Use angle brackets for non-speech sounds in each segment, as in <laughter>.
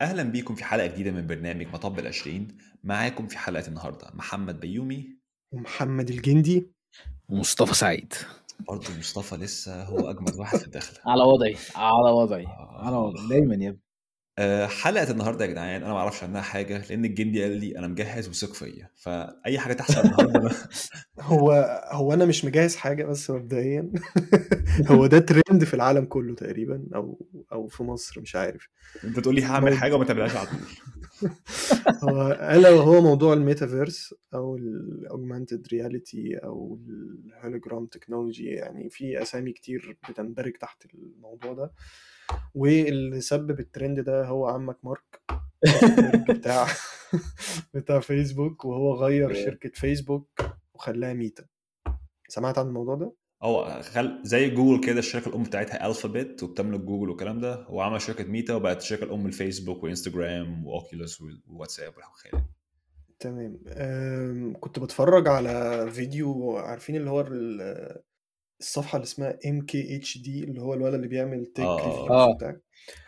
أهلا بيكم في حلقة جديدة من برنامج مطب العشرين. معاكم في حلقة النهاردة محمد بيومي ومحمد الجندي. ومصطفى سعيد. برضه مصطفى لسه هو أجمد واحد في الدخلة <laughs> على وضعي على وضعي. آه. على وضعي. دايما يا ابني. أه حلقة النهاردة يا جدعان أنا ما أعرفش عنها حاجة لأن الجندي قال لي أنا مجهز وثق فيا فأي حاجة تحصل النهاردة أنا- <laughs> هو هو أنا مش مجهز حاجة بس مبدئيا <laughs> هو ده ترند في العالم كله تقريبا أو أو في مصر مش عارف. أنت تقول لي هعمل حاجة وما تعملهاش على طول. <laughs> هو ألا وهو موضوع الميتافيرس أو ال augmented reality أو ال hologram technology يعني في أسامي كتير بتندرج تحت الموضوع ده. واللي سبب الترند ده هو عمك مارك <laughs> بتاع <laughs> بتاع فيسبوك وهو غير شركة فيسبوك وخلاها ميتا. سمعت عن الموضوع ده؟ هو خل... زي جوجل كده الشركة الأم بتاعتها ألفابت وبتملك جوجل والكلام ده هو عمل شركة ميتا وبقت الشركة الأم الفيسبوك وإنستجرام وأوكيولوس وواتساب والخيال تمام. أم، كنت بتفرج على فيديو عارفين اللي هو ال- الصفحة اللي اسمها MKBHD اللي هو الولد اللي بيعمل tech آه. آه. بتاع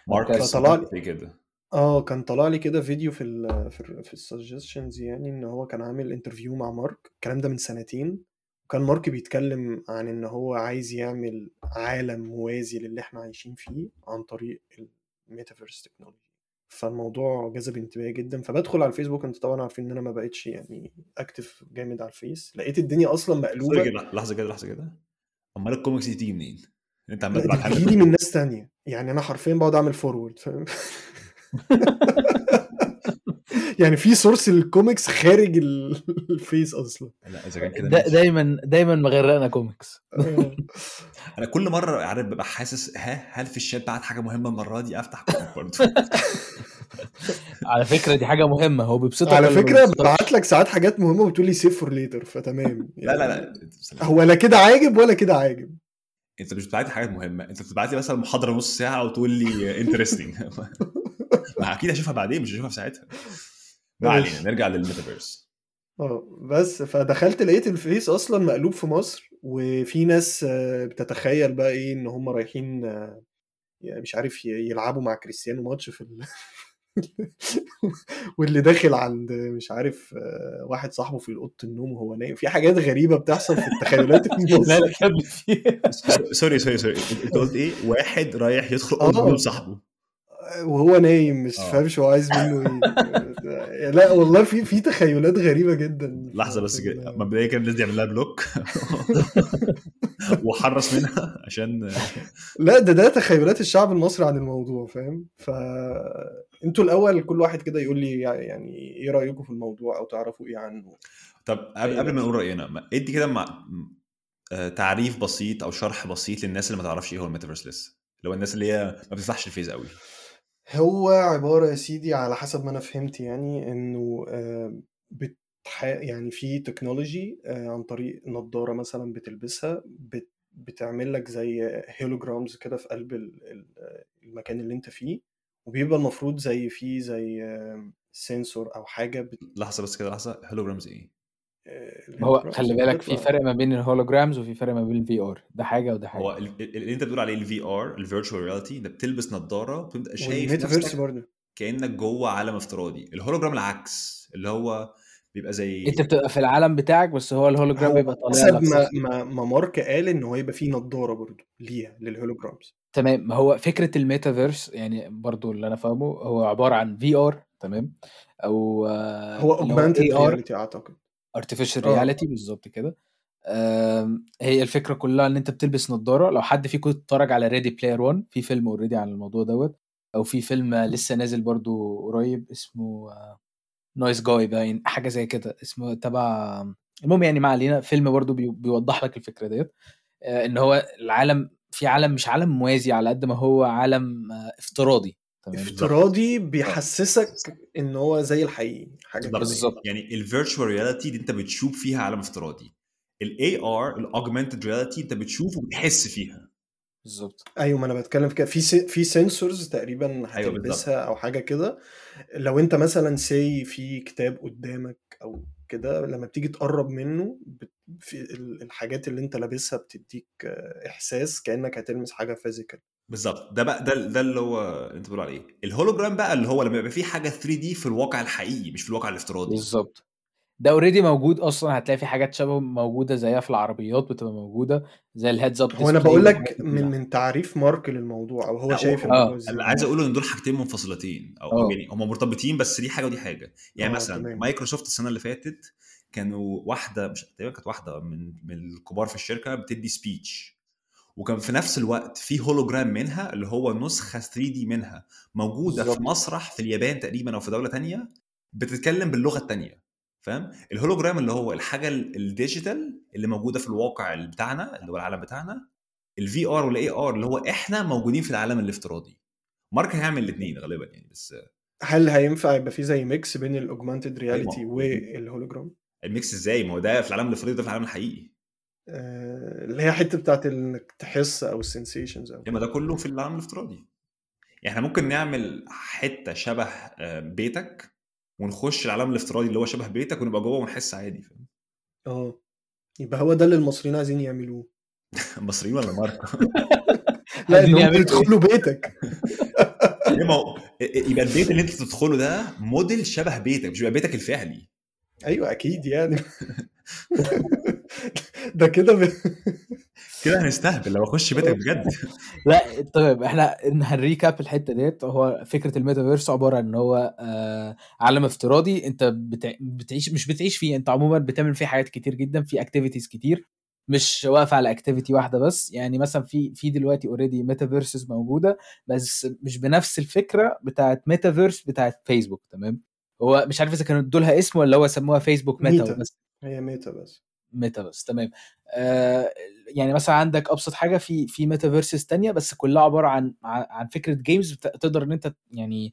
مارك فطلع لي- كده. آه كان طلع لي كده فيديو في ال في, ال في ال suggestions يعني إن هو كان عامل interview مع مارك. الكلام ده من سنتين. وكان مارك بيتكلم عن إن هو عايز يعمل عالم موازي للي إحنا عايشين فيه عن طريق ال metaverse technology فالموضوع جذب انتباهي جدا. فبدخل على الفيسبوك. انت طبعا عارفين إن أنا ما بقتش يعني active جامد على الفيس. لقيت الدنيا أصلا مقلوبة. لحظة كده لحظة كده. أمال الكوميكس دي تيجي منين؟ أنت عمال تبعت دي حاجة بتجيلي من ناس تانية. يعني أنا حرفيا بقعد أعمل forward فاهم؟ <laughs> يعني في source ال comics خارج ال- <laughs> الفيس أصلا. لا إذا كان كده دا. دايما دايما مغرقنا كوميكس <laughs> أنا كل مرة عارف ببقى حاسس ها؟ هل في الشات بعت حاجة مهمة المرة دي؟ أفتح comment برضه. على فكرة دي حاجة مهمة. هو بيبسطك على فكرة؟ ببعت لك ساعات حاجات مهمة وبتقول لي save for later فتمام. لا لا يعني لا. هو لا كده عاجب ولا كده عاجب. انت مش بتبعت لي حاجات مهمة. انت بتبعت لي مثلا محاضرة نص ساعة وتقول لي interesting <laughs> ما أكيد هشوفها بعدين مش هشوفها في ساعتها. ما. علينا نرجع للميتافيرس. آه بس فدخلت لقيت الفيس أصلا مقلوب في مصر وفي ناس آه، بتتخيل بقى إيه إن هم رايحين آه، يعني مش عارف يلعبوا مع كريستيانو ماتش في ال... <laughs> <laughs> واللي داخل عند مش عارف آه، واحد صاحبه في أوضة النوم وهو نايم. في حاجات غريبة بتحصل في التخيلات <laughs> لا لا كمل sorry sorry sorry انت قلت إيه؟ واحد رايح يدخل آه. اوضه صاحبه وهو نايم مش آه. فاهمش هو عايز منه إيه. لا والله في في تخيلات غريبة جدا لحظة بس كده. مبدئيا كان لازم يعمل لها block. <laughs> وحرص منها عشان لا ده ده تخيلات الشعب المصري عن الموضوع فاهم؟ ف أنتوا الأول كل واحد كده يقول لي يعني إيه رأيكم في الموضوع أو تعرفوا إيه عنه؟ طب قبل قبل ما نقول رأينا ادي كده مع آه، تعريف بسيط أو شرح بسيط للناس اللي ما تعرفش إيه هو الميتافيرس لسه اللي هو الناس اللي هي ما بتفتحش الفيس قوي. هو عبارة يا سيدي على حسب ما أنا فهمت يعني إنه بتح... يعني في تكنولوجي آه، عن طريق نظاره مثلا بتلبسها بت... بتعمل لك زي holograms كده في قلب ال- ال- المكان اللي أنت فيه. وبيبقى المفروض زي فيه زي sensor أو حاجة بت... لحظة بس كده لحظة. holograms إيه؟ آه، هو خلي بالك في فرق ما بين ال holograms وفي فرق ما بين ال VR ده حاجة وده هو حاجة. ال- اللي أنت بتقول عليه ال VR ال virtual reality ده بتلبس نظاره وبتبقى شايف نفسك برضه. كأنك جوه عالم افتراضي. الهولوجرام العكس اللي هو بيبقى زي انت بتبقى في العالم بتاعك بس هو الهولوجرام هو بيبقى طالع حسب ما. ما ما مارك قال إن هو يبقى فيه نظاره برضه ليها لل holograms. تمام. ما هو فكرة الميتافيرس يعني برضو اللي أنا فاهمه هو عبارة عن VR تمام؟ أو آه، هو augmented AR reality أعتقد. Artificial آه. reality بالظبط كده. هي الفكرة كلها إن أنت بتلبس نظاره لو حد فيكم اتفرج على Ready Player 1 في فيلم already عن الموضوع دوت أو في فيلم لسه نازل برضو قريب اسمه Nice Guy باين حاجة زي كده. اسمه تبع المهم يعني ما علينا فيلم برضو بي- بيوضح لك الفكرة ديت. آه، إن هو العالم في عالم مش عالم موازي على قد ما هو عالم آه، افتراضي. افتراضي بيحسسك إن هو زي الحقيقي حاجة بالظبط. يعني ال virtual reality دي أنت بتشوف فيها عالم افتراضي. ال AR ال augmented reality أنت بتشوف وبتحس فيها. بالظبط. أيوه ما أنا بتكلم في كده. في سي- في sensors تقريبا أيوة هتلبسها أو حاجة كده. لو أنت مثلا say في كتاب قدامك أو كده لما بتيجي تقرب منه بت- في ال- الحاجات اللي أنت لابسها بتديك إحساس كأنك هتلمس حاجة physical بالظبط. ده بقى ده ده اللي هو أنت بتقول عليه. الهولوجرام بقى اللي هو لما يبقى في حاجة 3D في الواقع الحقيقي مش في الواقع الافتراضي. بالظبط. ده already موجود أصلا هتلاقي في حاجات شبه موجودة زيها في العربيات بتبقى موجودة زي ال heads up هو أنا بقول لك من من تعريف مارك للموضوع أو هو شايف الموضوع آه، إزاي اللي عايز اقوله إن دول حاجتين منفصلتين أو أو آه. يعني هم مرتبطين بس دي حاجة ودي حاجة يعني آه، مثلا تمام. مايكروسوفت السنة اللي فاتت كانوا واحدة مش تقريبا كانت واحدة من من الكبار في الشركة بتدي speech وكان في نفس الوقت في هولوجرام منها اللي هو نسخة 3 دي منها موجودة بالظبط. في مسرح في اليابان تقريبا أو في دولة تانية بتتكلم باللغة التانية فاهم؟ الهولوجرام اللي هو الحاجة ال- ال digital اللي موجودة في الواقع بتاعنا اللي هو العالم بتاعنا ال VR وال AR اللي هو إحنا موجودين في العالم الافتراضي. مارك هيعمل الاثنين غالبا يعني بس هل هينفع يبقى في زي mix بين ال augmented reality أيوة. وال hologram؟ ال mix إزاي؟ ما هو ده في العالم الافتراضي ده في العالم الحقيقي. آه، اللي هي حتة بتاعت إنك تحس أو ال sensations أو اما ده كله في العالم الافتراضي. يعني إحنا ممكن نعمل حتة شبه آه، بيتك ونخش العالم الافتراضي اللي هو شبه بيتك ونبقى جوه ونحس عادي فاهم؟ آه. يبقى هو ده اللي المصريين عايزين يعملوه. <laughs> مصريين ولا مارك <laughs> لا عايزين انهم يعملوا إيه؟ يدخلوا بيتك <laughs> هو؟ يبقى البيت اللي انت تدخله ده موديل شبه بيتك مش يبقى بيتك الفعلي. أيوه أكيد يعني. ده كده ب... كده هنستهبل لو أخش بيتك <laughs> بجد. لا طيب إحنا هن recap الحتة ديت هو فكرة الميتافيرس عبارة عن إن هو آه عالم افتراضي أنت بتع... بتعيش مش بتعيش فيه أنت عموما بتعمل فيه حاجات كتير جدا في activities كتير مش واقفة على activity واحدة بس. يعني مثلا في في دلوقتي already metaverses موجودة بس مش بنفس الفكرة بتاعت ميتافيرس بتاعت فيسبوك تمام؟ هو مش عارف إذا كانوا ادوا لها اسم ولا هو سموها فيسبوك ميتا ميتا. بس. هي ميتا بس. ميتا بس تمام. آه يعني مثلا عندك أبسط حاجة في في metaverses تانية بس كلها عبارة عن عن فكرة games تقدر إن أنت يعني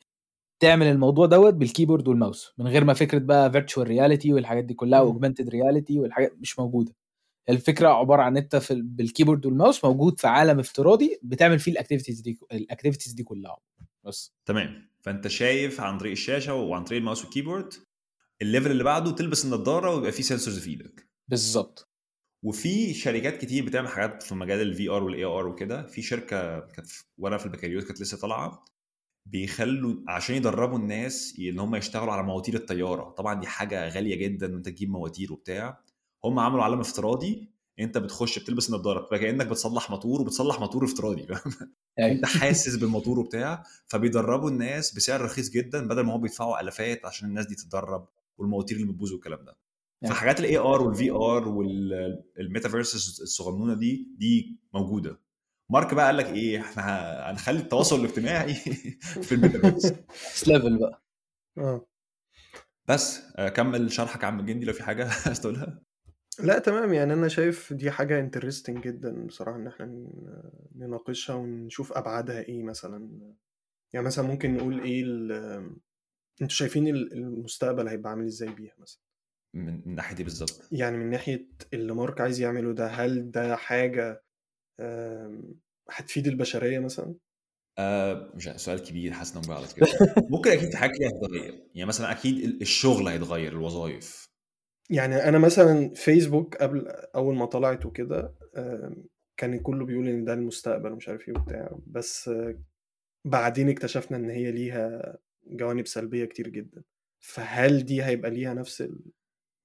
تعمل الموضوع دوت بال keyboard وال mouse من غير ما فكرة بقى virtual reality والحاجات دي كلها. augmented reality والحاجات مش موجودة. الفكرة عبارة عن أنت في ال- بال keyboard وال mouse موجود في عالم افتراضي بتعمل فيه ال activities دي ال activities دي كلها. بس. تمام. فأنت شايف عن طريق الشاشة وعن طريق ال mouse وال keyboard ال level اللي بعده تلبس النضارة ويبقى فيه sensors في إيدك. بالظبط. وفي شركات كتير بتعمل حاجات في مجال ال VR وال AR وكده. في شركة كانت وأنا في البكالوريوس كانت لسه طالعة بيخلوا عشان يدربوا الناس إن هم يشتغلوا على مواتير الطيارة. طبعا دي حاجة غالية جدا وانت تجيب مواتير وبتاع. هم عملوا عالم افتراضي أنت بتخش بتلبس النضارة بتبقى كأنك بتصلح موتور وبتصلح موتور افتراضي أيوة. أنت حاسس بالموتور وبتاع. فبيدربوا الناس بسعر رخيص جدا بدل ما هم بيدفعوا ألافات عشان الناس دي تتدرب والمواتير اللي بتبوظ والكلام ده. أيوة. فحاجات ال AR وال VR وال metaverse الصغنونة دي دي موجودة. مارك بقى قال لك إيه إحنا هنخلي التواصل الاجتماعي <laughs> في ال metaverse. level بقى. آه. بس آه، كمل شرحك يا عم الجندي لو في حاجة <laughs> عايز تقولها. لا تمام. يعني أنا شايف دي حاجة interesting جدا بصراحة إن إحنا نناقشها ونشوف أبعادها إيه مثلا. يعني مثلا ممكن نقول إيه ال- أنتوا شايفين ال- المستقبل هيبقى عامل إزاي بيها مثلا؟ من من ناحيه دي بالظبط. يعني من ناحية اللي مارك عايز يعمله ده هل ده حاجة آم، هتفيد البشرية مثلا؟ آه مش سؤال كبير حاسس إنه على كده. <laughs> ممكن أكيد في حاجات كتير هتتغير. يعني مثلا أكيد ال- الشغل هيتغير الوظائف. يعني أنا مثلا فيسبوك قبل أول ما طلعت وكده كان كله بيقول إن ده المستقبل ومش عارف إيه وبتاع. بس بعدين اكتشفنا إن هي ليها جوانب سلبية كتير جدا. فهل دي هيبقى ليها نفس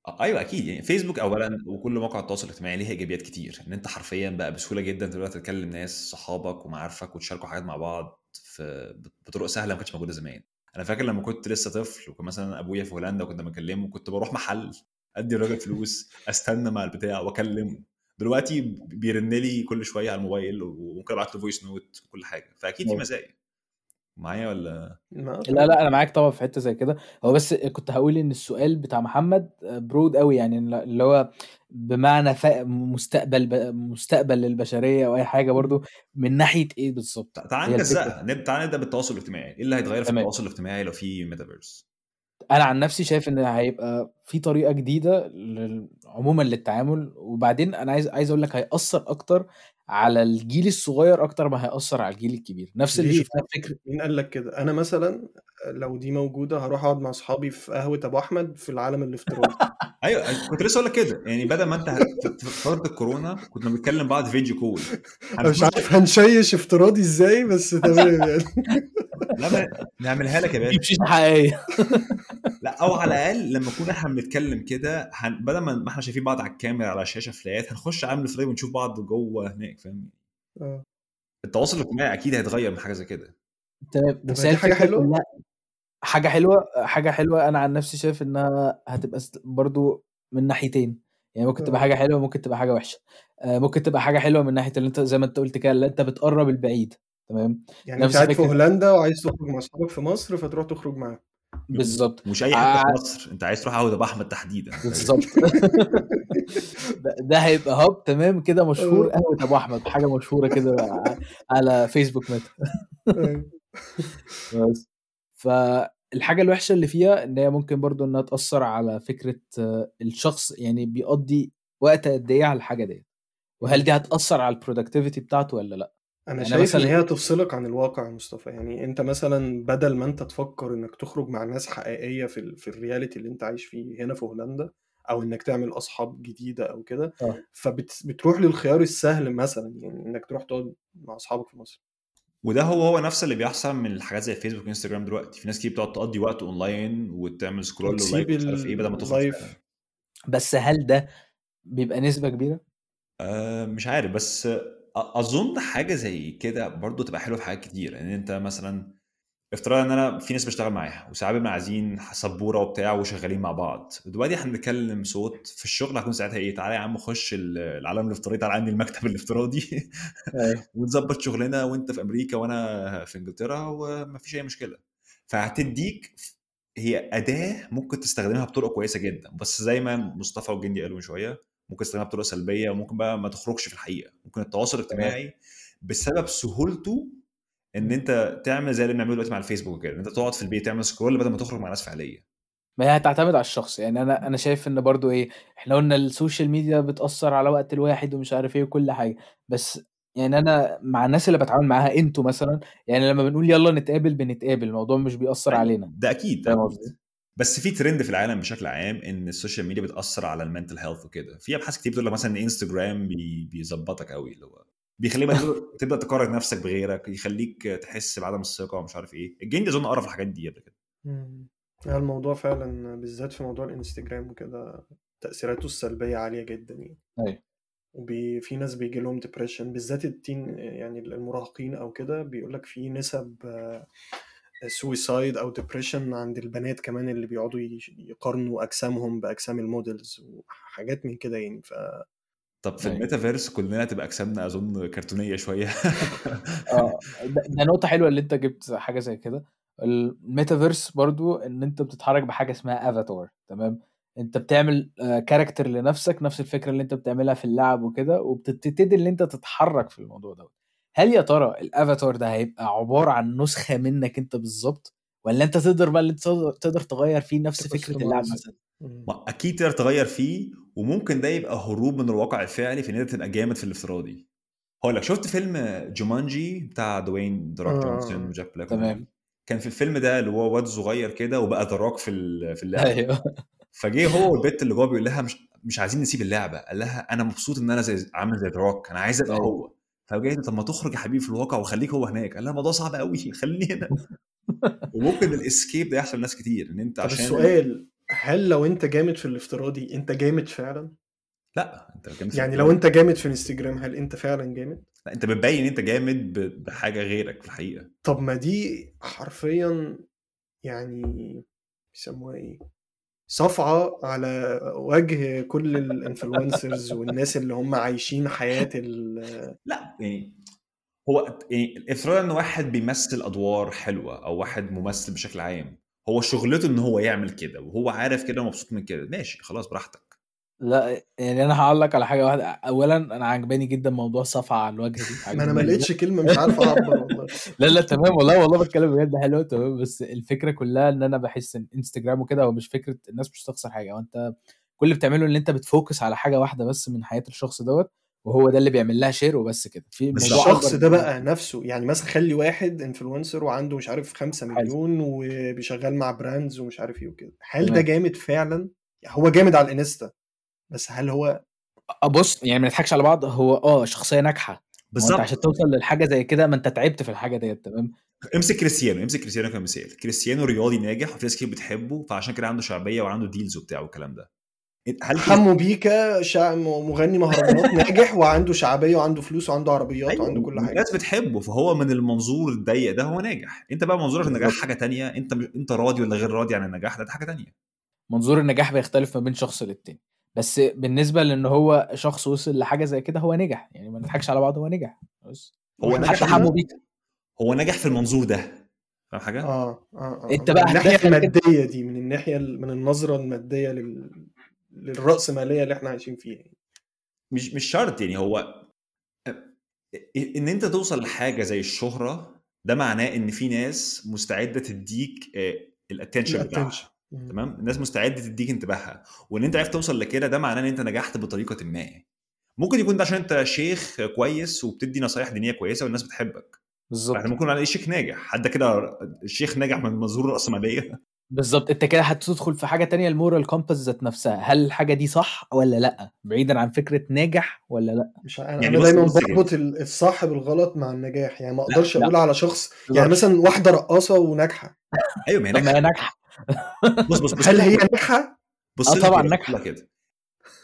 آه، أيوه أكيد يعني فيسبوك اولا وكل مواقع التواصل الاجتماعي ليها إيجابيات كتير إن أنت حرفيا بقى بسهولة جدا تقدر تتكلم ناس صحابك ومعارفك وتشاركوا حاجات مع بعض في بطرق سهلة ما كانتش موجودة زمان. أنا فاكر لما كنت لسه طفل وكان مثلا أبويا في هولندا وكنا بنكلمه كنت بروح محل أدي الراجل فلوس أستنى مع البتاع وأكلمه. دلوقتي بيرن لي كل شوية على الموبايل وممكن أبعت له voice note وكل حاجة فأكيد في أيوة. مزايا. معايا ولا؟ لا لا أنا معاك طبعا في حتة زي كده. هو بس كنت هقول إن السؤال بتاع محمد broad قوي يعني اللي هو بمعنى مستقبل ب- مستقبل للبشرية أو أي حاجة برضو من ناحية إيه بالظبط؟ تعال هي نجزأها الفكرة. نب- تعال نبدأ بالتواصل الاجتماعي. إيه اللي هيتغير في. التواصل الاجتماعي لو في ميتافيرس أنا عن نفسي شايف إن هيبقى في طريقة جديدة لل- عموما للتعامل. وبعدين أنا عايز عايز أقول لك هيأثر أكتر على الجيل الصغير أكتر ما هيأثر على الجيل الكبير. نفس اللي شفناه في فكره مين قال لك كده؟ أنا مثلا لو دي موجودة هروح أقعد مع أصحابي في قهوة أبو أحمد في العالم الافتراضي. <laughs> أيوه كنت لسه أقول لك كده. يعني بدل ما أنت في فترة الكورونا كنا بنتكلم بعض فيديو كول. أنا مش عارف هنشيش افتراضي إزاي بس تمام يعني. <laughs> لا نعملها لك يا دي باشا مش حقيقية. لا أو على الأقل لما نكون إحنا بنتكلم كده هن... بدل ما ما إحنا شايفين بعض على الكاميرا على شاشة فلات هنخش عالم الافتراضي ونشوف بعض جوه هناك فاهم؟ آه. التواصل الاجتماعي أكيد هيتغير من حاجة زي كده. تمام بس هي حاجة حلوة؟ حاجة حلوة حاجة حلوة أنا عن نفسي شايف إنها هتبقى برضو من ناحيتين. يعني ممكن تبقى آه. حاجة حلوة ممكن تبقى حاجة وحشة. آه، ممكن تبقى حاجة حلوة من ناحية اللي أنت زي ما أنت قلت كده اللي أنت بتقرب البعيد تمام؟ يعني أنت قاعد في هولندا وعايز تخرج مع أصحابك في مصر فتروح تخرج معاهم. بالظبط. مش أي حتة في ع- مصر. أنت عايز تروح ابو احمد تحديدا. فاهم بالظبط. <laughs> ده, هيبقى هاب تمام كده مشهور قهوه ابو احمد حاجة مشهورة كده <laughs> على فيسبوك ميتا أيوة. <laughs> بس. فالحاجة الوحشة اللي فيها إن هي ممكن برضو إنها تأثر على فكرة آه، الشخص يعني بيقضي وقت قد إيه على الحاجة دي وهل. دي هتأثر على ال productivity بتاعته ولا لأ؟ أنا يعني شايف إن مثلا هي هتفصلك عن الواقع يا مصطفى. يعني أنت مثلا بدل ما أنت تفكر إنك تخرج مع ناس حقيقية في ال... في ال reality اللي أنت عايش فيه هنا في هولندا أو إنك تعمل أصحاب جديدة أو كده آه. فبتروح للخيار السهل مثلا يعني إنك تروح تقعد مع أصحابك في مصر. وده هو هو نفس اللي بيحصل من الحاجات زي فيسبوك وانستجرام دلوقتي. في ناس كتير بتقعد تقضي وقت اونلاين وتعمل scroll و like ومش عارف إيه بدل ما تخرج بس هل ده بيبقى نسبة كبيرة؟ أه مش عارف. بس أظن حاجة زي كده برضو تبقى حلوة في حاجات كتير. ان أنت مثلا افترض إن أنا في ناس بشتغل معاها وساعات بنبقى عايزين سبورة وبتاع وشغالين مع بعض. دلوقتي إحنا بنتكلم صوت في الشغل هكون ساعتها إيه؟ تعالى يا عم خش ال- العالم الافتراضي تعالى عندي المكتب <laughs> الافتراضي أيوه. <laughs> ونظبط شغلنا وأنت في أمريكا وأنا في إنجلترا ومفيش أي مشكلة. فهتديك هي أداة ممكن تستخدمها بطرق كويسة جدا. بس زي ما مصطفى وجندي قالوا من شوية ممكن تستخدمها بطرق سلبية وممكن بقى ما تخرجش في الحقيقة. ممكن التواصل الاجتماعي بسبب سهولته إن. أنت تعمل زي اللي بنعمله دلوقتي مع الفيسبوك كده إن أنت تقعد في البيت تعمل scroll بدل ما تخرج مع ناس فعلية. ما هي هتعتمد على الشخص. يعني أنا أنا شايف إن برضو إيه إحنا قلنا ال social media بتأثر على وقت الواحد ومش عارف إيه وكل حاجة. بس يعني أنا مع الناس اللي بتعامل معاها أنتوا مثلا يعني لما بنقول يلا نتقابل بنتقابل الموضوع مش بيأثر علينا. ده أكيد ده فاهم أكيد. قصدي؟ بس في ترند في العالم بشكل عام إن ال social media بتأثر على ال mental health وكده. في أبحاث كتير بتقول لك مثلا إن إنستجرام بي بيظبطك قوي اللي هو بيخليك تبدا <laughs> تقارن نفسك بغيرك يخليك تحس بعدم الثقة ومش عارف إيه. الجندي أظن قرا في الحاجات دي قبل كده. يعني الموضوع فعلا بالذات في موضوع الإنستجرام وكده تأثيراته السلبية عالية جدا يعني. أيوه. وبي في ناس بيجي لهم depression بالذات ال teen يعني المراهقين أو كده بيقول لك في نسب suicide أو depression عند البنات كمان اللي بيقعدوا يقارنوا أجسامهم بأجسام ال models وحاجات من كده يعني ف طب في أيوه. الميتافيرس كلنا تبقى أجسامنا أظن كرتونية شوية. <laughs> آه ده, نقطة حلوة اللي أنت جبت حاجة زي كده. الميتافيرس برضو إن أنت بتتحرك بحاجة اسمها افاتار تمام؟ أنت بتعمل character لنفسك نفس الفكرة اللي أنت بتعملها في اللعب وكده وبتبتدي إن أنت تتحرك في الموضوع ده هل يا ترى الأفاتار ده هيبقى عبارة عن نسخة منك أنت بالظبط؟ ولا أنت تقدر بقى اللي تقدر تغير فيه نفس فكرة اللعب مثلا؟ ما أكيد تقدر تغير فيه وممكن ده يبقى هروب من الواقع الفعلي في إن أنت تبقى جامد في الافتراضي. هقول لك شفت فيلم جومانجي بتاع دوين روك جونسون وجاك بلاك تمام. كان في الفيلم ده اللي هو واد صغير كده وبقى روك في ال- في اللعبة. أيوه. فجه هو والبت اللي جوه بيقول لها مش مش عايزين نسيب اللعبة. قال لها أنا مبسوط إن أنا زي عامل زي روك أنا عايز أبقى أيوه. هو. فجاي طب ما تخرج يا حبيبي في الواقع وخليك هو هناك. قال لها الموضوع صعب قوي خليني هنا. <laughs> وممكن الاسكيب ده يحصل لناس كتير إن أنت عشان السؤال هل لو أنت جامد في الافتراضي أنت جامد فعلا؟ لأ أنت جامد يعني لو أنت جامد في انستجرام هل أنت فعلا جامد؟ لأ أنت بتبين إن أنت جامد بحاجة غيرك في الحقيقة. طب ما دي حرفيا يعني بيسموها إيه؟ صفعة على وجه كل الانفلونسرز والناس اللي هم عايشين حياة ال لا يعني هو يعني افترض إن واحد بيمثل أدوار حلوة أو واحد ممثل بشكل عام هو شغلته إن هو يعمل كده وهو عارف كده ومبسوط من كده ماشي خلاص براحتك. لا يعني أنا هعلق على حاجة واحدة. اولا أنا عجباني جدا موضوع صفعه على الوجه دي. ما أنا ما لقيتش كلمة مش عارف أعبر والله. <laughs> لا لا تمام والله. والله بتكلم بجد. حلو تمام. بس الفكرة كلها إن أنا بحس إن انستجرام وكده هو مش فكرة الناس مش هتخسر حاجة. وانت كل اللي بتعمله إن أنت بت focus على حاجة واحدة بس من حياة الشخص دوت وهو ده اللي بيعمل لها share وبس كده. في بس الشخص ده بقى نفسه يعني مثلا خلي واحد influencer وعنده مش عارف 5 حلو. مليون وبيشغل مع براندز ومش عارف إيه وكده. هل ده جامد فعلا؟ هو جامد على الإنستا. بس هل هو أه بص يعني ما نضحكش على بعض هو آه شخصية ناجحة. بالظبط. عشان توصل للحاجة زي كده ما أنت تعبت في الحاجة ديت تمام؟ امسك كريستيانو امسك كريستيانو كمثال كريستيانو رياضي ناجح وفي ناس كتير بتحبه فعشان كده عنده شعبية وعنده deals وبتاع والكلام ده. هل كريس- حمو بيكا شع... مغني مهرجانات <laughs> ناجح وعنده شعبية وعنده فلوس وعنده عربيات أيوه وعنده كل حاجة. الناس بتحبه فهو من المنظور الضيق ده هو ناجح. أنت بقى منظورك النجاح حاجة تانية؟ أنت أنت راضي ولا غير راضي عن النجاح ده, ده؟ حاجة تانية. منظور النجاح بيختلف ما بين شخص للتاني. بس بالنسبة لإن هو شخص وصل لحاجة زي كده هو نجح. يعني ما نضحكش على بعض هو نجح. بس هو نجح حتى حمو بيكا هو نجح في المنظور ده. فاهم حاجة؟ آه آه آه. أنت من بقى الناحية هتدخل كده؟ المادية دي من الناحية ال- من النظرة المادية لل... للرأسمالية اللي إحنا عايشين فيها. مش مش شرط. يعني هو إن أنت توصل لحاجة زي الشهرة ده معناه إن في ناس مستعدة تديك الاتنشن ال attention بتاعها. تمام؟ الناس مستعدة تديك انتباهها. وإن أنت عرفت توصل لكده ده معناه إن أنت نجحت بطريقة ما. ممكن يكون ده عشان أنت شيخ كويس وبتدي نصايح دينية كويسة والناس بتحبك. بالظبط. إحنا ممكن نلاقي شيخ ناجح. حد كده الشيخ ناجح من منظور الرأسمالية. بالظبط. أنت كده هتدخل في حاجة تانية ال moral compass ذات نفسها. هل الحاجة دي صح ولا لأ؟ بعيدا عن فكرة ناجح ولا لأ؟ مش أنا يعني أنا دايما. بربط ال- الصح بالغلط مع النجاح. يعني ما أقدرش. أقول على شخص. يعني مثلا واحدة رقاصة وناجحة. أيوه ما هي ناجحة. بص بص بص هل هي. ناجحة؟ بص آه لها طبعا ناجحة. كده.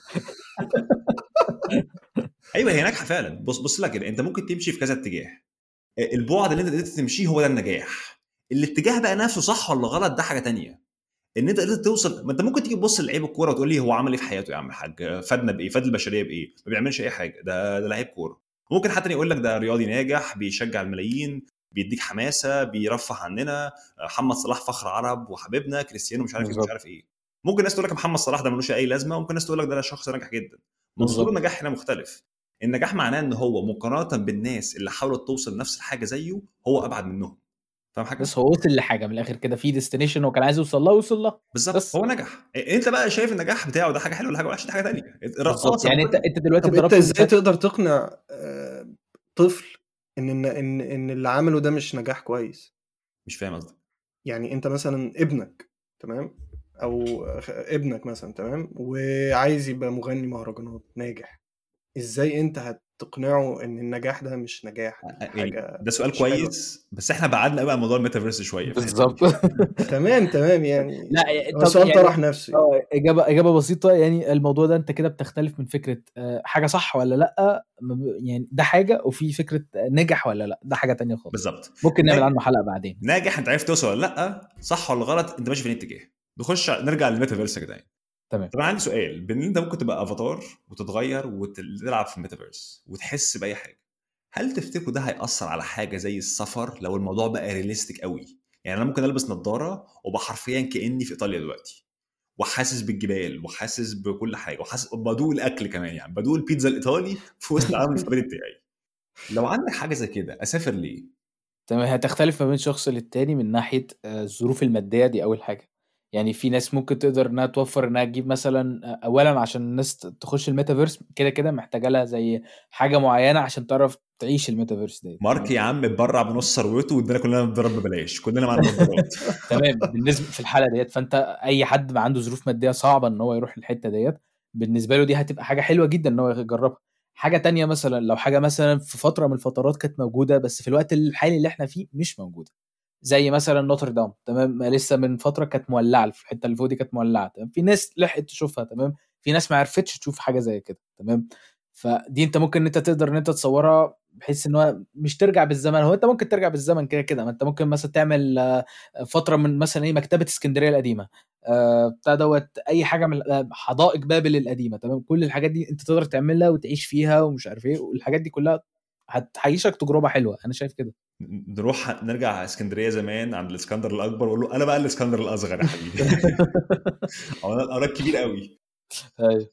<laughs> أيوه هي ناجحة فعلا. بص بص لها كده. أنت ممكن تمشي في كذا اتجاه. البعد اللي أنت قدرت تمشيه هو ده النجاح. الاتجاه بقى نفسه صح ولا غلط ده حاجة تانية. إن أنت قدرت توصل ما أنت ممكن تيجي تبص للعيب الكورة وتقول لي هو عمل إيه في حياته يا عم الحاج فادنا بإيه؟ فاد البشرية بإيه؟ ما بيعملش أي حاجة. ده ده لعيب كورة. ممكن حد تاني يقول لك ده رياضي ناجح بيشجع الملايين. بيديك حماسة بيرفه عننا محمد صلاح فخر عرب وحبيبنا كريستيانو مش عارف إيه مش. عارف إيه. ممكن ناس تقول لك محمد صلاح ده ملوش أي لازمة وممكن ناس تقول لك ده شخص ناجح جدا. منظور. النجاح هنا مختلف. النجاح معناه إن هو مقارنة بالناس اللي حاولت توصل لنفس الحاجة زيه هو أبعد منهم. فاهم حاجة؟ بس هو وصل لحاجة من الآخر كده في destination هو كان عايز يوصل لها وصل لها. بالظبط. هو نجح. إنت بقى شايف النجاح بتاعه ده حاجة حلوة ولا حاجة وحشة؟ دي حاجة ثانية يعني أنت أنت دلوقتي أنت إزاي تقدر تقنع آه، طفل إن إن إن اللي عمله ده مش نجاح كويس. مش فاهم قصدك. يعني أنت مثلا ابنك تمام؟ أو ابنك مثلا تمام؟ وعايز يبقى مغني مهرجانات ناجح. إزاي أنت هتقنعه إن النجاح ده مش نجاح يعني حاجة ده سؤال مش حلوة. كويس بس إحنا بعدنا بقى عن موضوع الميتافيرس شوية بالظبط. <laughs> تمام تمام يعني لا سؤال يعني طرح نفسه يعني. آه إجابة إجابة بسيطة يعني الموضوع ده أنت كده بتختلف من فكرة آه، حاجة صح ولا لأ م- يعني ده حاجة وفي فكرة آه، نجح ولا لأ ده حاجة تانية خالص. بالظبط. ممكن نعمل. عنه حلقة بعدين. ناجح أنت عرفت توصل ولا لأ صح ولا غلط أنت ماشي في الاتجاه نخش نرجع للميتافيرس يا جدعان. تمام. طب أنا عندي سؤال. بإن أنت ممكن تبقى أفاتار وتتغير وتلعب في الميتافيرس وتحس بأي حاجة هل تفتكروا ده هيأثر على حاجة زي السفر لو الموضوع بقى realistic قوي؟ يعني أنا ممكن ألبس نظارة وأبقى حرفيا كأني في إيطاليا دلوقتي وحاسس بالجبال وحاسس بكل حاجة وحاسس بدوق الأكل كمان يعني بدوق البيتزا الإيطالي <laughs> في وسط العالم الافتراضي بتاعي. لو عندك حاجة زي كده أسافر ليه؟ تمام. هتختلف ما بين شخص للتاني من ناحية آه، الظروف المادية دي أول حاجة. يعني في ناس ممكن تقدر إنها توفر إنها تجيب مثلا اولا عشان الناس تخش الميتافيرس كده كده محتاجة لها زي حاجة معينة عشان تعرف تعيش الميتافيرس دي مارك يا عم اتبرع بنص ثروته وادانا كلنا نتدرب ببلاش كلنا معانا <laughs> تمام. بالنسبة في الحالة ديت فأنت أي حد ما عنده ظروف مادية صعبة إن هو يروح الحتة ديت بالنسبة له دي هتبقى حاجة حلوة جدا إن هو يجربها. حاجة تانية مثلا لو حاجة مثلا في فترة من الفترات كانت موجودة بس في الوقت الحالي اللي إحنا فيه مش موجودة. زي مثلا نوتردام تمام؟ لسه من فترة كانت مولعة الحتة اللي فوق دي كانت مولعة تمام؟ في ناس لحقت تشوفها تمام؟ في ناس ما عرفتش تشوف حاجة زي كده تمام؟ فدي انت ممكن إن انت تقدر إن انت تصورها بحيث إن هو مش ترجع بالزمن. هو انت ممكن ترجع بالزمن كده كده ما انت ممكن مثلا تعمل آه، فترة من مثلا إيه مكتبة اسكندرية القديمة آه، بتاع دوت أي حاجة من آه، حدائق بابل القديمة تمام؟ كل الحاجات دي أنت تقدر تعملها وتعيش فيها ومش عارف إيه والحاجات دي كلها هتعيشك تجربة حلوة أنا شايف كده. نروح نرجع اسكندرية زمان عند الإسكندر الأكبر واقول له أنا بقى الاسكندر الأصغر يا حبيبي. <laughs> أنا أنا الكبير قوي. أيوه.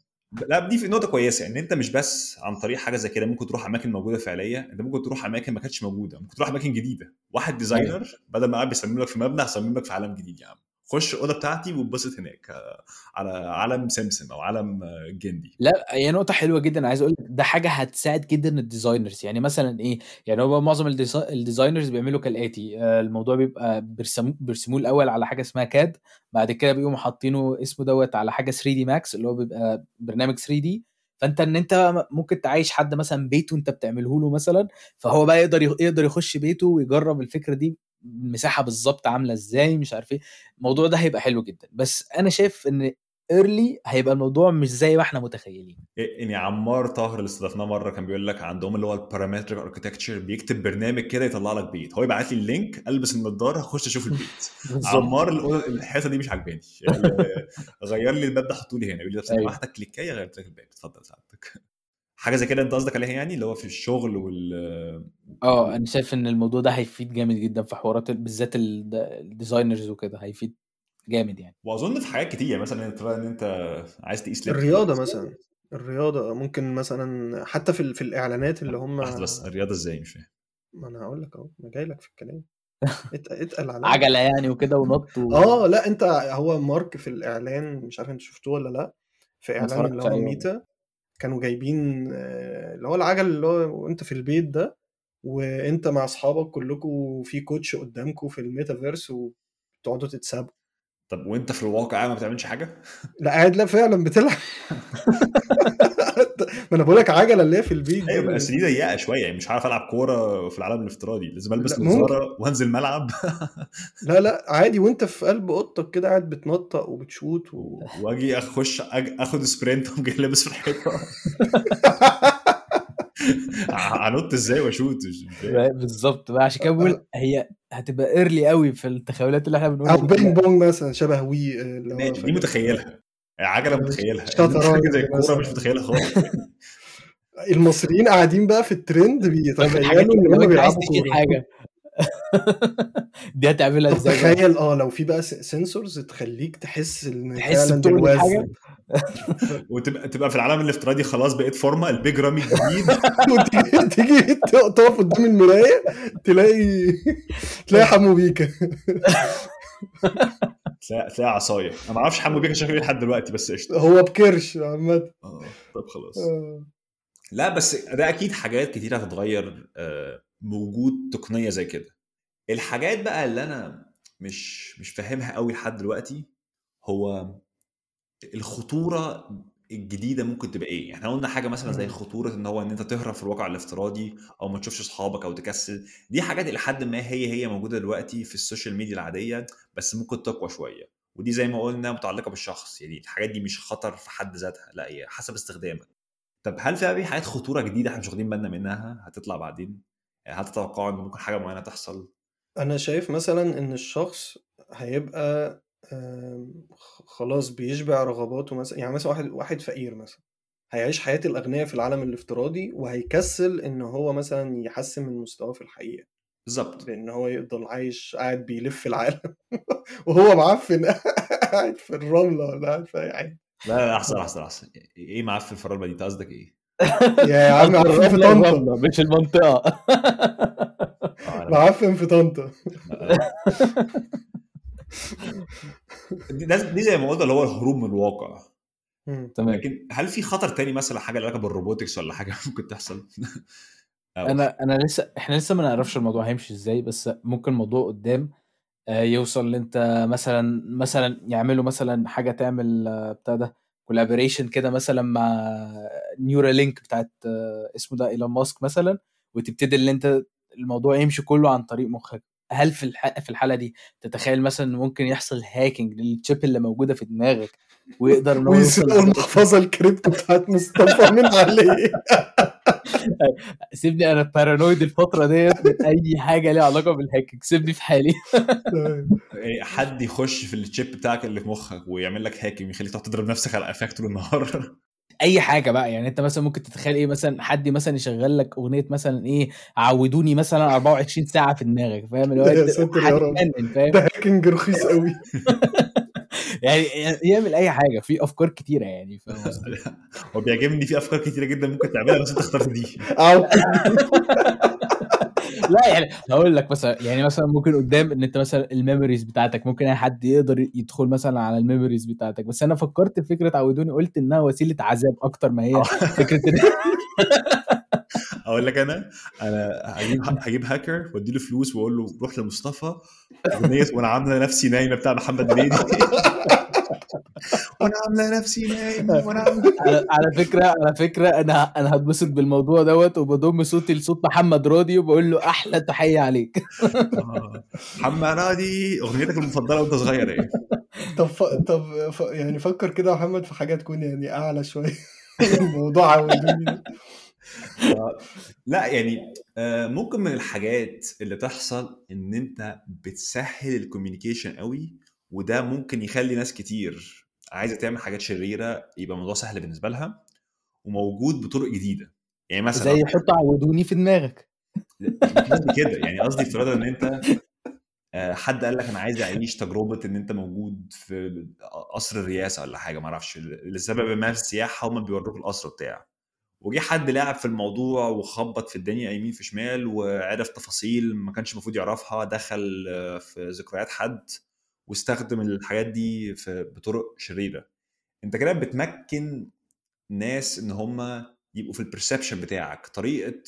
لا دي في نقطة كويسة إن أنت مش بس عن طريق حاجة زي كده ممكن تروح أماكن موجودة فعليا أنت ممكن تروح أماكن ما كانتش موجودة ممكن تروح أماكن جديدة. واحد designer بدل ما قاعد بيصمم لك في مبنى هصمم لك في عالم جديد يا عم. خش الأوضة بتاعتي واتبسط هناك آه، على عالم سمسم أو عالم آه، جندي. لا هي نقطة حلوة جدا. عايز أقول ده حاجة هتساعد جدا ال designers. يعني مثلا إيه؟ يعني هو معظم ال desi- ال designers بيعملوا كالآتي. آه، الموضوع بيبقى بيرسموه بيرسموه الأول على حاجة اسمها CAD بعد كده بيقوموا حاطينه اسمه دوت على حاجة 3D Max اللي هو بيبقى برنامج 3D. فأنت إن أنت ممكن تعيش حد مثلا بيته أنت بتعمله له مثلا فهو بقى يقدر يقدر يخش بيته ويجرب الفكرة دي المساحه بالظبط عاملة إزاي مش عارف إيه. الموضوع ده هيبقى حلو جدا. بس أنا شايف إن early هيبقى الموضوع مش زي ما إحنا متخيلين. يعني عمار طاهر اللي استضفناه مرة كان بيقول لك عندهم اللي هو ال parametric architecture بيكتب برنامج كده يطلع لك بيت هو يبعت لي ال link ألبس النضارة أخش أشوف البيت <laughs> عمار الحيطه دي مش عاجباني. <laughs> غير لي الباب ده حطه لي هنا. يقول لي طب ثانية أيوة. واحدة click ايه غيرت لك الباب. اتفضل ساعتك حاجة زي كده أنت قصدك عليها يعني اللي هو في الشغل وال آه أنا شايف إن الموضوع ده هيفيد جامد جدا في حوارات بالذات ال de- ال designers وكده هيفيد جامد يعني. وأظن في حاجات كتير مثلا أنت إن أنت عايز تقيس لبس الرياضة مثلا الرياضة ممكن مثلا حتى في ال- في الإعلانات اللي هم بس الرياضة إزاي؟ مش فاهم. ما أنا هقول لك أهو أنا جاي لك في الكلام. <laughs> ات- اتقل عليا. عجلة يعني وكده ونط و... آه لأ أنت هو مارك في الإعلان مش عارف أنت شفتوه ولا لأ في إعلان اللي هو. ميتا. كانوا جايبين آه، اللي هو العجل اللي هو وأنت في البيت ده وأنت مع أصحابك كلكم في coach قدامكم في الميتافيرس وتقعدوا تتسابقوا. طب وأنت في الواقع ما بتعملش حاجة؟ لا قاعد لا فعلا بتلعب. <laughs> <laughs> ما أنا بقول لك عجلة اللي هي في البيت أيوه بس دي ضيقة شوية يعني مش هعرف ألعب كورة في العالم الافتراضي لازم ألبس. نظارة وأنزل ملعب لا لا عادي وأنت في قلب أوضتك كده قاعد بتنط وبتشوت و... <laughs> وأجي أخش أج... آخد sprint وأقوم جاي لابس في الحيطة <laughs> هنط إزاي وأشوت. بالظبط بقى عشان كده بقول هي هتبقى early قوي في التخيلات اللي إحنا بنقولها أو ping. pong مثلا شبه وي آه، دي متخيلها عجلة متخيلها. شطرنج حاجة زي الكورة. مش متخيلها خالص. <laughs> المصريين قاعدين بقى في الترند بيتخيلوا <laughs> إن هم بيلعبوا حاجة. <laughs> دي هتعملها إزاي؟ تخيل آه لو في بقى sensors تخليك تحس إن تحس الحاجة؟ وتبقى تبقى في العالم الافتراضي خلاص بقيت فورمة البيج رامي الجديد وتيجي تيجي تقف قدام المراية تلاقي تلاقي حمو بيكا. تلاقي تلاقي عصايه أنا ما أعرفش حمو بيكا شكله إيه لحد دلوقتي بس قشطة. هو بكرش عامة. آه طب خلاص. آه. لا بس ده أكيد حاجات كتير هتتغير آه، بوجود تقنية زي كده. الحاجات بقى اللي أنا مش مش فاهمها قوي لحد دلوقتي هو الخطورة الجديدة ممكن تبقى إيه؟ يعني إحنا قلنا حاجة مثلا زي مم. خطورة إن هو إن أنت تهرب في الواقع الافتراضي أو ما تشوفش أصحابك أو تكسل دي حاجات إلى حد ما هي هي موجودة دلوقتي في السوشيال ميديا العادية بس ممكن تقوى شوية. ودي زي ما قلنا متعلقة بالشخص يعني الحاجات دي مش خطر في حد ذاتها لأ هي حسب استخدامك. طب هل في بقى حاجات خطورة جديدة إحنا مش واخدين بالنا منها هتطلع بعدين؟ يعني هل تتوقعوا إن ممكن حاجة معينة تحصل؟ أنا شايف مثلا إن الشخص هيبقى آم، خلاص بيشبع رغباته مثلا يعني مثلا واحد واحد فقير مثلا هيعيش حياة الأغنياء في العالم الافتراضي وهيكسل إن هو مثلا يحسن من مستواه في الحقيقة. بالظبط لأن هو يفضل عايش قاعد بيلف العالم <laughs> وهو معفن <laughs> قاعد في الرملة ولا قاعد في أي حاجة. لا لا أحسن أحسن أحسن. إيه معفن في الرملة دي؟ أنت قصدك إيه؟ <laughs> يا عم معفن في الرملة طنطا. الرملة مش المنطقة. آه، معفن في طنطا دي, دي زي ما قلنا اللي هو الهروب من الواقع. تمام لكن هل في خطر تاني مثلا حاجة لها علاقة بال robotics ولا حاجة <laughs> ممكن تحصل؟ أنا أنا لسه إحنا لسه ما نعرفش الموضوع هيمشي إزاي بس ممكن الموضوع قدام آه، يوصل إن أنت مثلا مثلا يعملوا مثلا حاجة تعمل آه، بتاع ده collaboration كده مثلا مع Neuralink بتاعت آه، اسمه ده إيلون ماسك مثلا وتبتدي إن أنت الموضوع يمشي كله عن طريق مخك هل في الح... في الحالة دي تتخيل مثلا إن ممكن يحصل hacking لل chip اللي موجودة في دماغك ويقدر إن هو يوصل ويسرقوا المحفظة الكريبتو بتاعت مصطفى <laughs> من عليه. سيبني أنا paranoid الفترة ديت من أي حاجة ليها علاقة بال hacking سيبني في حالي. إيه، حد يخش في ال chip بتاعك اللي في مخك ويعمل لك hacking يخليك تقعد تضرب نفسك على قفاك طول النهار؟ أي حاجة بقى يعني أنت مثلا ممكن تتخيل إيه مثلا حد مثلا يشغل لك أغنية مثلا إيه عودوني مثلا 24 ساعة في دماغك فاهم؟ اللي هو يا ساتر يا رب. ده hacking رخيص <laughs> قوي يعني يعمل أي حاجة في أفكار كتيرة يعني فاهم <laughs> قصدي؟ هو بيعجبني في أفكار كتيرة جدا ممكن تعملها بس أنت اخترت دي. <laughs> لا يعني هقول لك مثلا يعني مثلا ممكن قدام إن أنت مثلا ال memories بتاعتك ممكن أي حد يقدر يدخل مثلا على ال memories بتاعتك. بس أنا فكرت في فكرة عودوني قلت إنها وسيلة عذاب أكتر ما هي فكرة إن <laughs> أقول لك أنا أنا هجيب هجيب هاكر وادي له فلوس وأقول له روح لمصطفى وأنا عاملة نفسي نايمة بتاع محمد هنيدي. <laughs> وأنا عامله نفسي نايمه <laughs> وأنا عامله على فكرة على فكرة أنا أنا هتبسط بالموضوع دوت وبضم صوتي لصوت محمد راضي وبقول له أحلى تحية عليك <laughs> آه. محمد راضي أغنيتك المفضلة وأنت صغير إيه؟ <laughs> طب ف... طب ف... يعني فكر كده يا محمد في حاجة تكون يعني أعلى شوية الموضوع. آه، لا يعني آه، ممكن من الحاجات اللي تحصل إن أنت بتسهل الكوميونيكيشن قوي وده ممكن يخلي ناس كتير عايزة تعمل حاجات شريرة يبقى الموضوع سهل بالنسبة لها وموجود بطرق جديدة. يعني مثلا زي حط عودوني في دماغك. قصدي كده يعني قصدي افتراضا إن أنت آه، حد قال لك أنا عايز أعيش تجربة إن أنت موجود في قصر الرئاسة ولا حاجة ما أعرفش لسبب ما في السياحة هم بيوروك القصر بتاعه وجي حد لعب في الموضوع وخبط في الدنيا يمين في شمال وعرف تفاصيل ما كانش المفروض يعرفها دخل آه، في ذكريات حد. واستخدم الحاجات دي في بطرق شريرة. انت كده بتمكن ناس ان هم يبقوا في البرسبشن بتاعك طريقة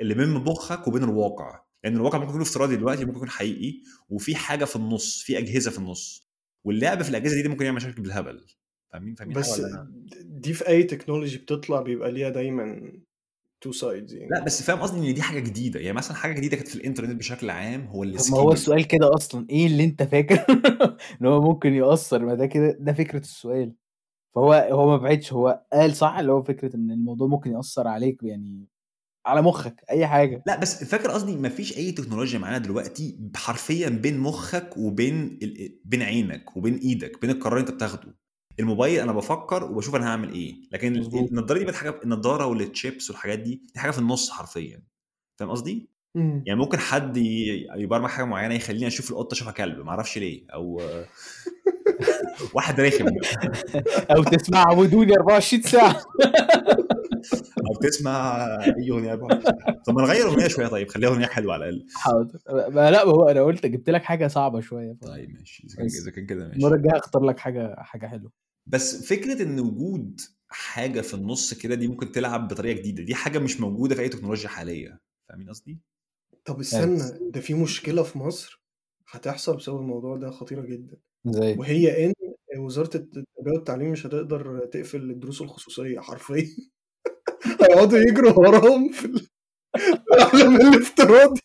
اللي بين مخك وبين الواقع. لأن الواقع ممكن يكون افتراضي دلوقتي ممكن يكون حقيقي وفي حاجة في النص في أجهزة في النص. واللعب في الأجهزة دي, دي ممكن يعمل مشاكل بالهبل. فاهمين؟ فاهمين بس؟ دي في أي technology بتطلع بيبقى ليها دايما two sides يعني. لا بس فاهم قصدي إن دي حاجة جديدة. يعني مثلا حاجة جديدة كانت في الإنترنت بشكل عام هو طب ما هو السؤال كده أصلا إيه اللي أنت فاكر <laughs> إن هو ممكن يأثر؟ ما ده كده ده فكرة السؤال. فهو هو ما بعدش هو قال صح اللي هو فكرة إن الموضوع ممكن يأثر عليك يعني على مخك أي حاجة. لا بس فاكر قصدي ما فيش أي تكنولوجيا معانا دلوقتي حرفيا بين مخك وبين ال... بين عينك وبين إيدك بين القرار اللي أنت بتاخده. الموبايل أنا بفكر وبشوف أنا هعمل إيه. لكن. النضارة دي بقت حاجة النضارة والتشيبس والحاجات دي دي حاجة في النص حرفيا. فاهم قصدي؟ مم. يعني ممكن حد يبرمج حاجة معينة يخليني أشوف القطة اشوفها كلب ما أعرفش ليه أو <laughs> واحد رخم. <laughs> أو تسمع عودوني 24 ساعة. <laughs> <laughs> أو تسمع أي أغنية 24 ساعة. طب ما نغير أغنية شوية طيب خليها أغنية حلوة على الأقل. حاضر. ما لا ما هو أنا قلت جبت لك حاجة صعبة شوية. طيب ماشي إذا كان بس. إذا كان كده ماشي. المرة الجاية اختار لك حاجة حاجة حلوة. بس فكرة إن وجود حاجة في النص كده دي ممكن تلعب بطريقة جديدة دي حاجة مش موجودة في أي تكنولوجيا حالية. فاهمين قصدي؟ طب استنى ده في مشكلة في مصر هتحصل بسبب الموضوع ده خطيرة جدا. زي؟ وهي إن وزارة التربية والتعليم مش هتقدر تقفل الدروس الخصوصية حرفيا. هيقعدوا يجروا وراهم في ال- في العالم الافتراضي.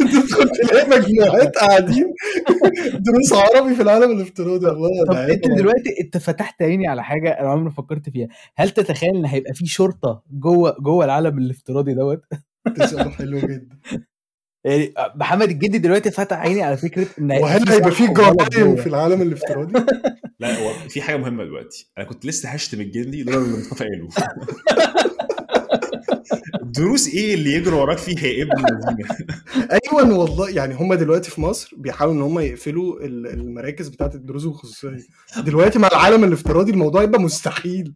تدخل تلاقي مجموعات قاعدين دروس عربي في العالم الافتراضي. والله طب انت دلوقتي انت فتحت عيني على حاجة أنا عمري ما فكرت فيها. هل تتخيل ان هيبقى في شرطة جوه جوه العالم الافتراضي دوت؟ ده سؤال حلو جدا. يعني محمد الجدي دلوقتي فتح عيني على فكرة إن وهل هيبقى في جوه. في العالم الافتراضي؟ <laughs> لا هو في حاجة مهمة دلوقتي أنا كنت لسه هشتم الجندي لولا اللي مصطفى قاله <laughs> دروس إيه اللي يجروا وراك فيها يا ابن <laughs> أيوه والله يعني هم دلوقتي في مصر بيحاولوا إن هم يقفلوا ال- المراكز بتاعت الدروس الخصوصية. دلوقتي مع العالم الافتراضي الموضوع يبقى مستحيل.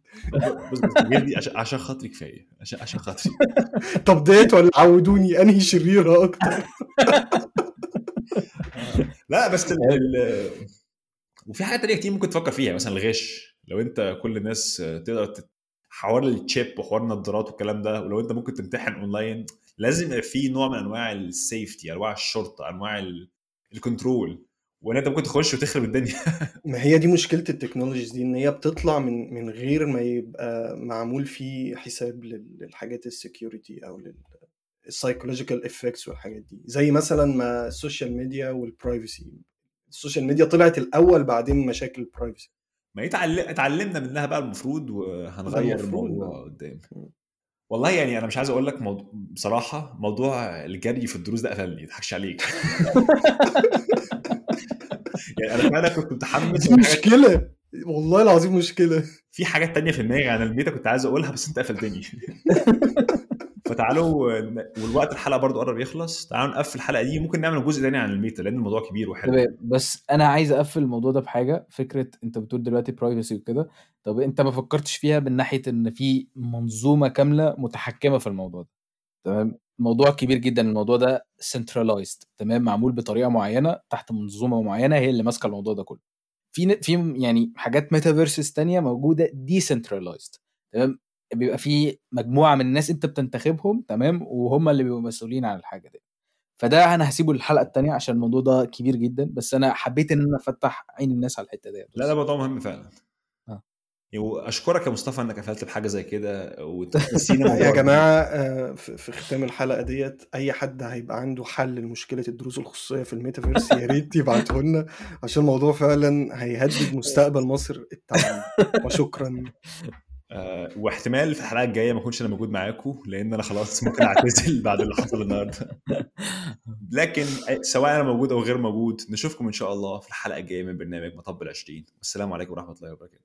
بص الجندي عشان خاطري كفاية عشان عشان خاطري. <laughs> طب ديت ولا عودوني أنهي شريرة أكتر؟ <laughs> لا بس ال... ال... وفي حاجات تانية كتير ممكن تفكر فيها مثلا الغش. لو أنت كل الناس تقدر. حوار ال chip وحوار النظارات والكلام ده ولو انت ممكن تمتحن اونلاين لازم يبقى في نوع من أنواع ال safety أنواع الشرطة أنواع ال... ال control وإن انت ممكن تخش وتخرب الدنيا. <laughs> ما هي دي مشكلة ال technologies دي إن هي بتطلع من من غير ما يبقى معمول فيه حساب لل- للحاجات ال security أو لل psychological effects والحاجات دي. زي مثلا ما السوشيال ميديا وال privacy السوشيال ميديا طلعت الأول بعدين مشاكل ال privacy ما يتعلم... اتعلمنا منها بقى المفروض وهنغير المفروض الموضوع بقى. قدام. والله يعني أنا مش عايز أقول لك موضوع بصراحة موضوع الجري في الدروس ده قفلني ما أضحكش عليك. <laughs> يعني أنا فعلا كنت متحمس مشكلة. والله العظيم مشكلة. في حاجات تانية في دماغي عن الميتا كنت عايز أقولها بس أنت قفلتني. <laughs> فتعالوا والوقت الحلقة برضو قرب يخلص تعالوا نقفل الحلقة دي ممكن نعمل جزء تاني عن الميتا لأن الموضوع كبير وحلو. تمام بس أنا عايز أقفل الموضوع ده بحاجة فكرة أنت بتقول دلوقتي privacy وكده طب أنت ما فكرتش فيها من ناحية إن في منظومة كاملة متحكمة في الموضوع ده؟ تمام موضوع كبير جدا الموضوع ده centralized تمام معمول بطريقة معينة تحت منظومة معينة هي اللي ماسكة الموضوع ده كله. في في يعني حاجات metaverses تانية موجودة decentralized تمام بيبقى في مجموعة من الناس انت بتنتخبهم تمام؟ وهم اللي بيبقوا مسؤولين عن الحاجة دي. فده أنا هسيبه للحلقة التانية عشان الموضوع ده كبير جدا بس أنا حبيت إن أنا أفتح عين الناس على الحتة ديت. لا ده موضوع مهم فعلا. آه. وأشكرك يا مصطفى إنك قفلت بحاجة زي كده وتنسينا <laughs> يا جماعة آه، في في ختام الحلقة ديت أي حد هيبقى عنده حل لمشكلة الدروس الخصوصية في الميتافيرس يا ريت يبعته لنا عشان الموضوع فعلا هيهدد مستقبل مصر التعليم <laughs> وشكرا. آه، واحتمال في الحلقة الجاية ما أكونش أنا موجود معاكم لأن أنا خلاص ممكن أعتزل <laughs> بعد اللي حصل النهارده. لكن سواء أنا موجود أو غير موجود نشوفكم إن شاء الله في الحلقة الجاية من برنامج مطب العشرين. والسلام عليكم ورحمة الله وبركاته.